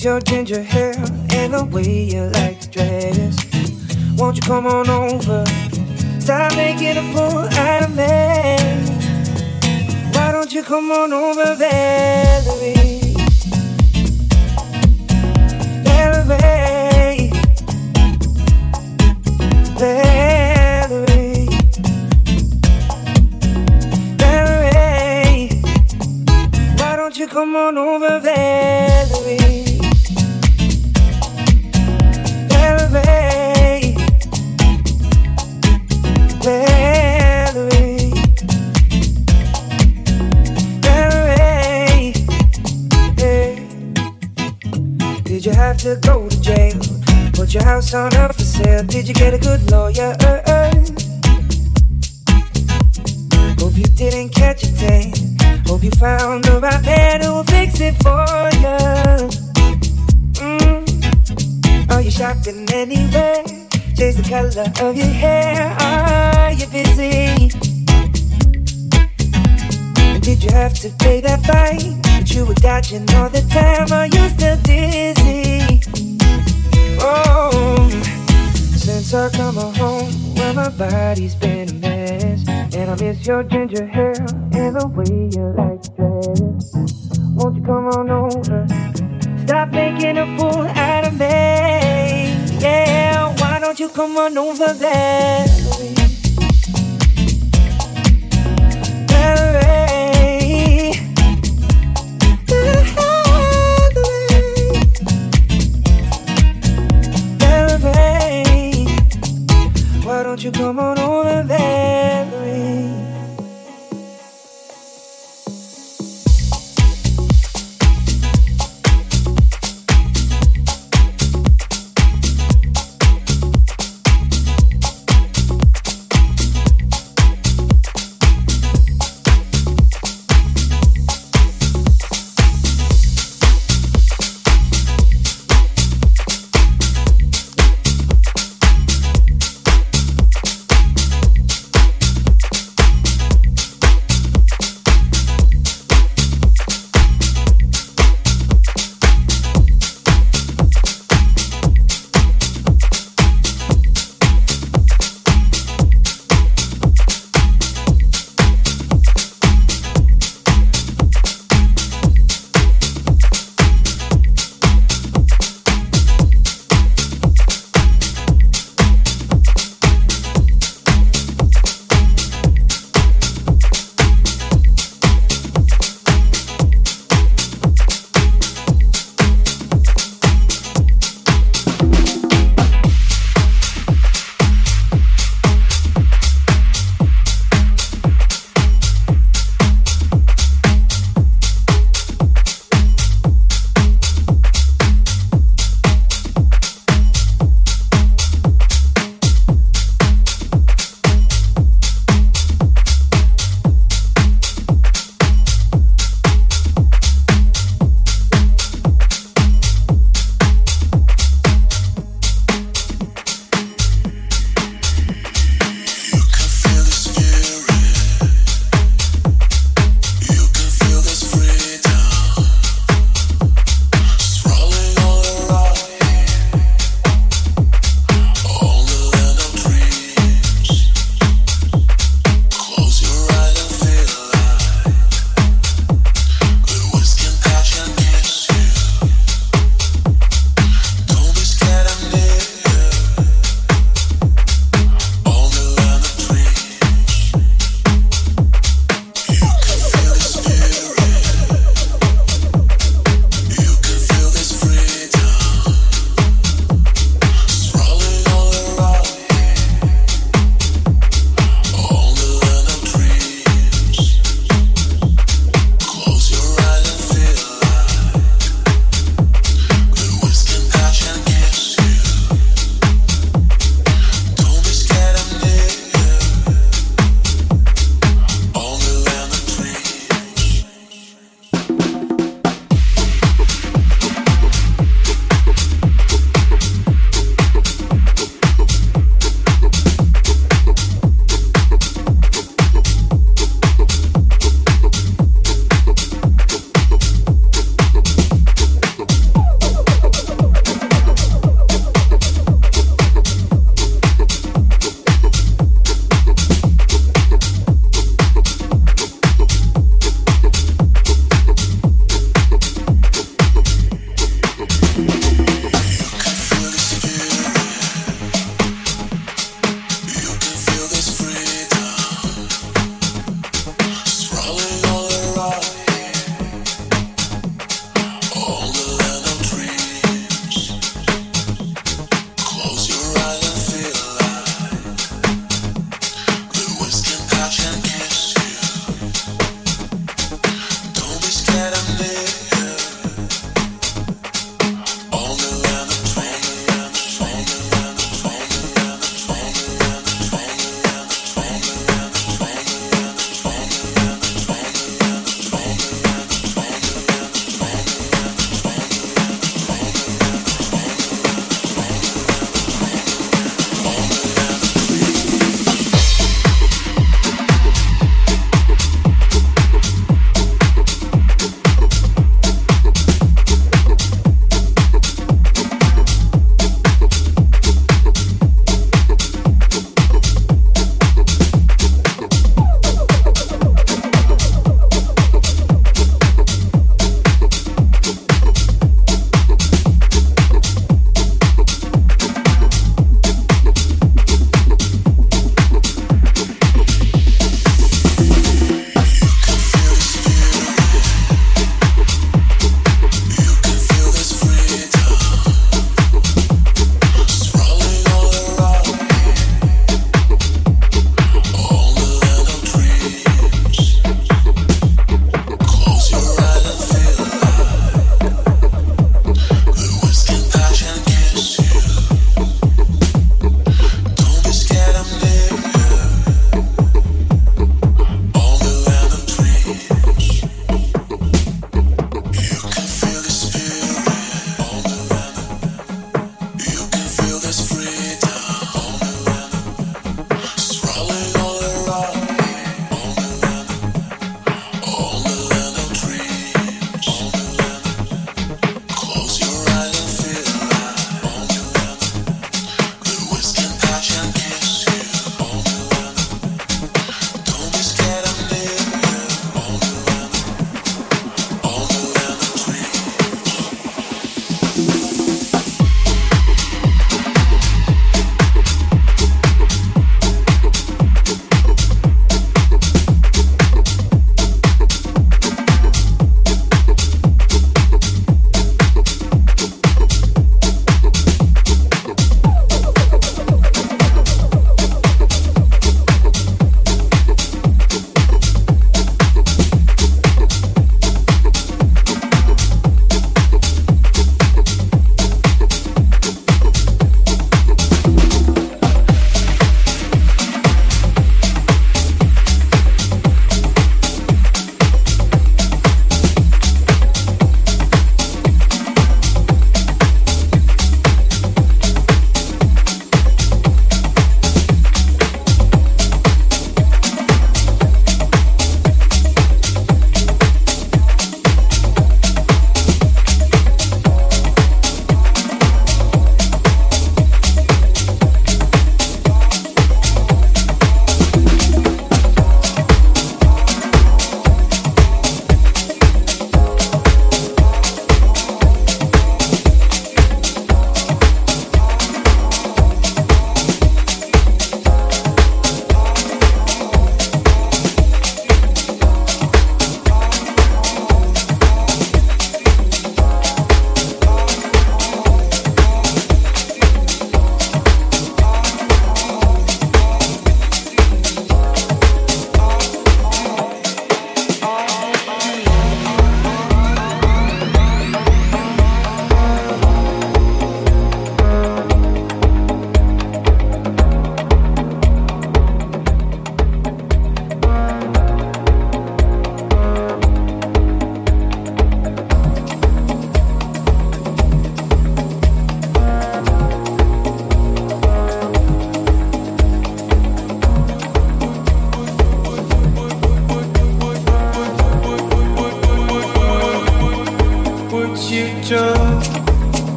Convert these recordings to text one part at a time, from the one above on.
Your ginger hair and the way you like to dress. Won't you come on over? Stop making a fool out of me. Why don't you come on over, Valerie? Valerie. Valerie. Valerie. Why don't you come on over, Valerie? House on up for sale. Did you get a good lawyer? Hope you didn't catch a tan. Hope you found the right man who will fix it for you. Mm. Are you shopping anywhere? Change the color of your hair. Are you busy? Did you have to pay that fine? But you were dodging all the time. Are you still dizzy? Oh, since I come home, where my body's been a mess, and I miss your ginger hair and the way you like to dress. Won't you come on over? Stop making a fool out of me. Yeah, why don't you come on over there? Why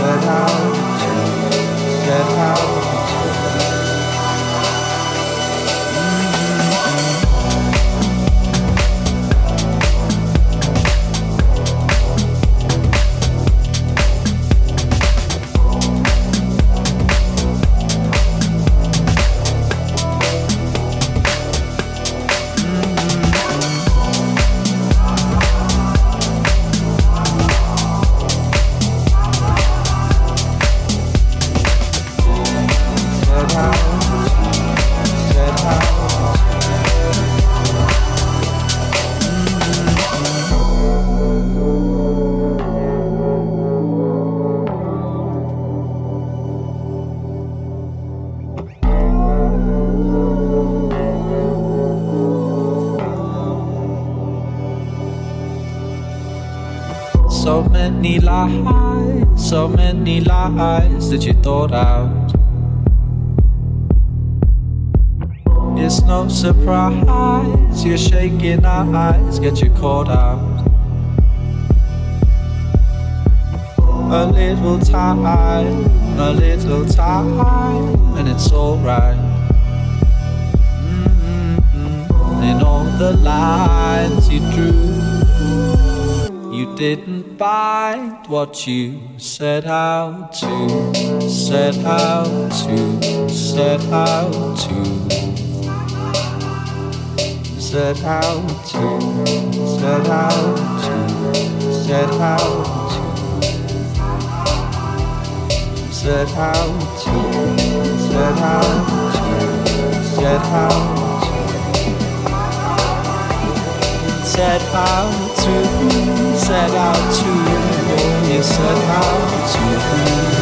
Set how to, said that you thought out. It's no surprise your shaking our eyes get you caught out. A little time, a little time, and it's alright. Mm-hmm. In all the lines you drew, you didn't find what you set out to, set out to, set out to, set out to, set out to, set out to. Set out to, set out to, set out to, set out to, set out to set out to.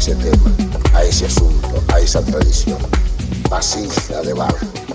a ese tema, a ese asunto, a esa tradición, vasija de barro.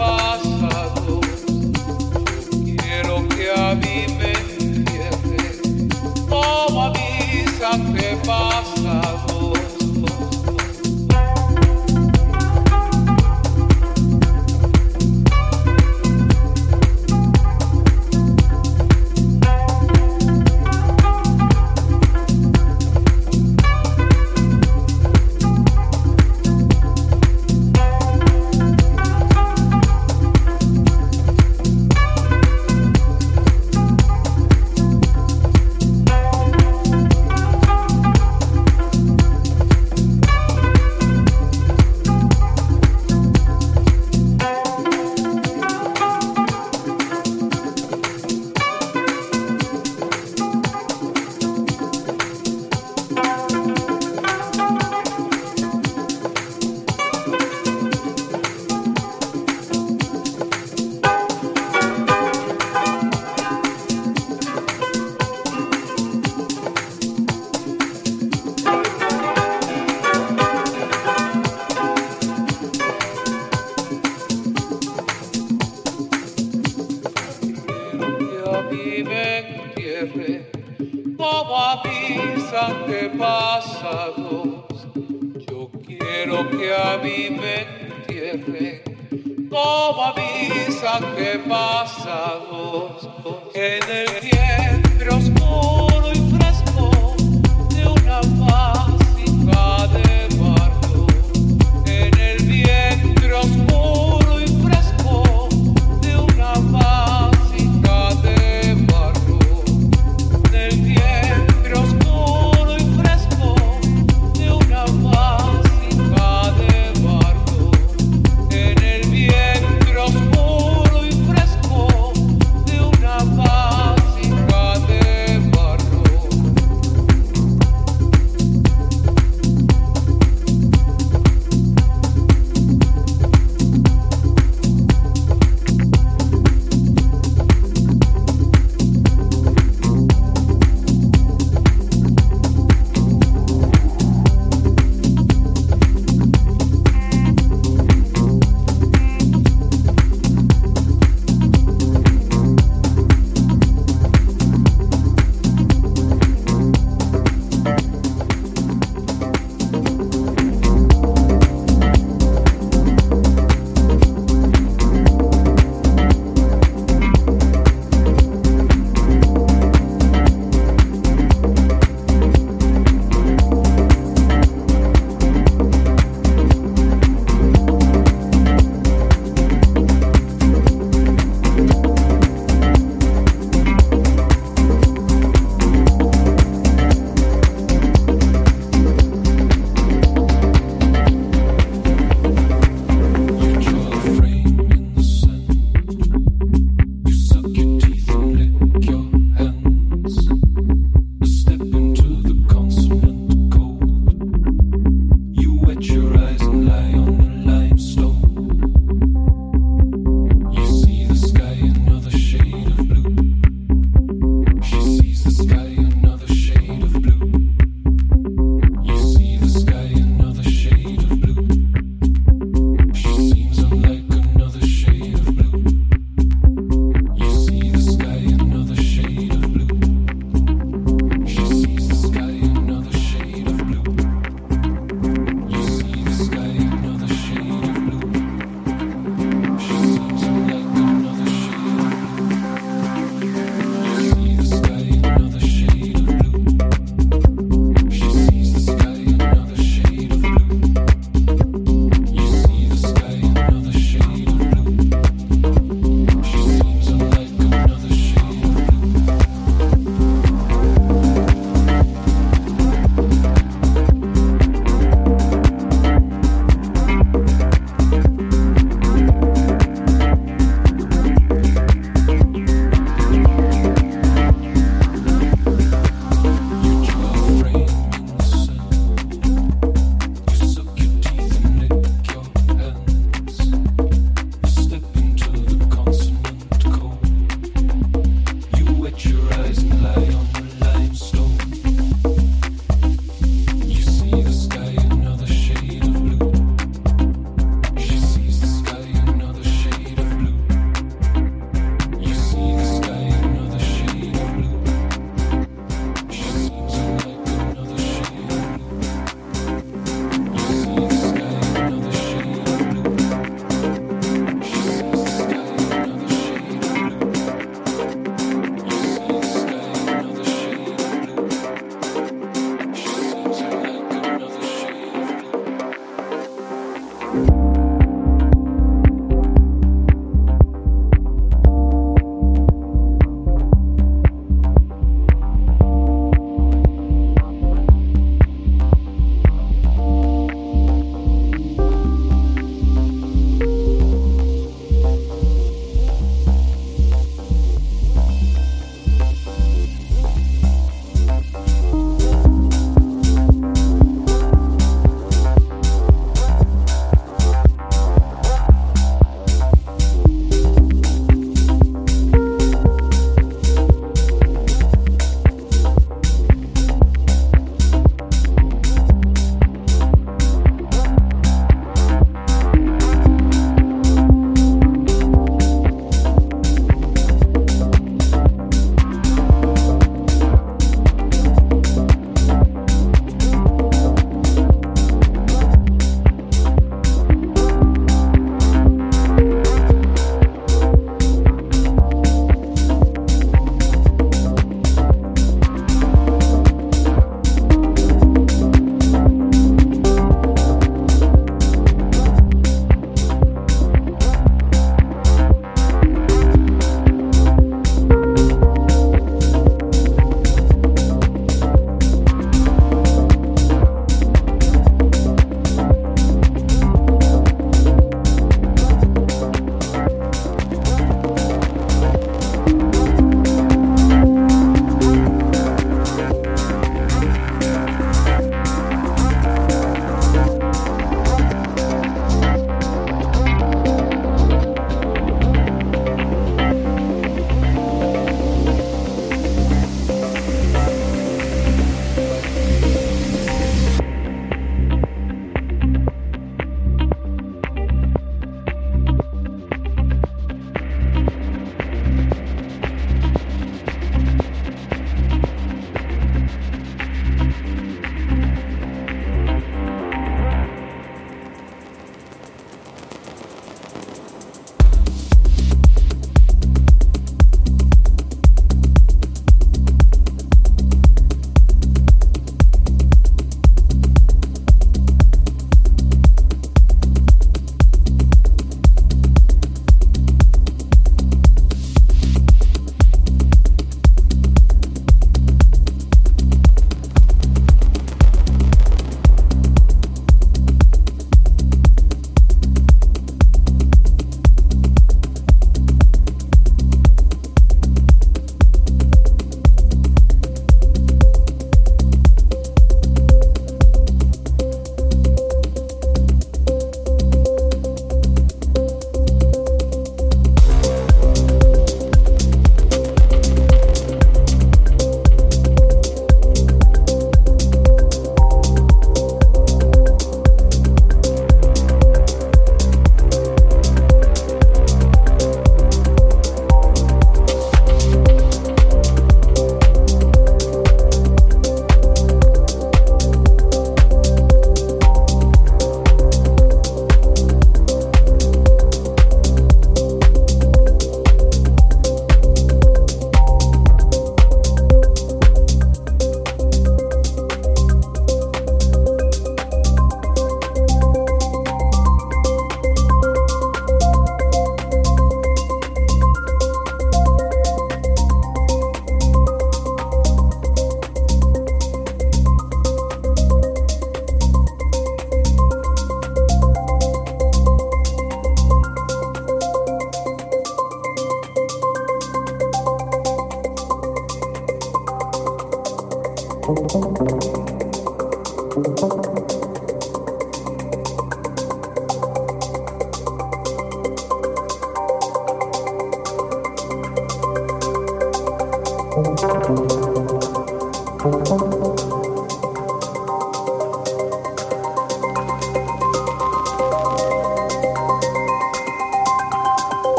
pasado. Quiero que a mí me entiendes. Como avisa que.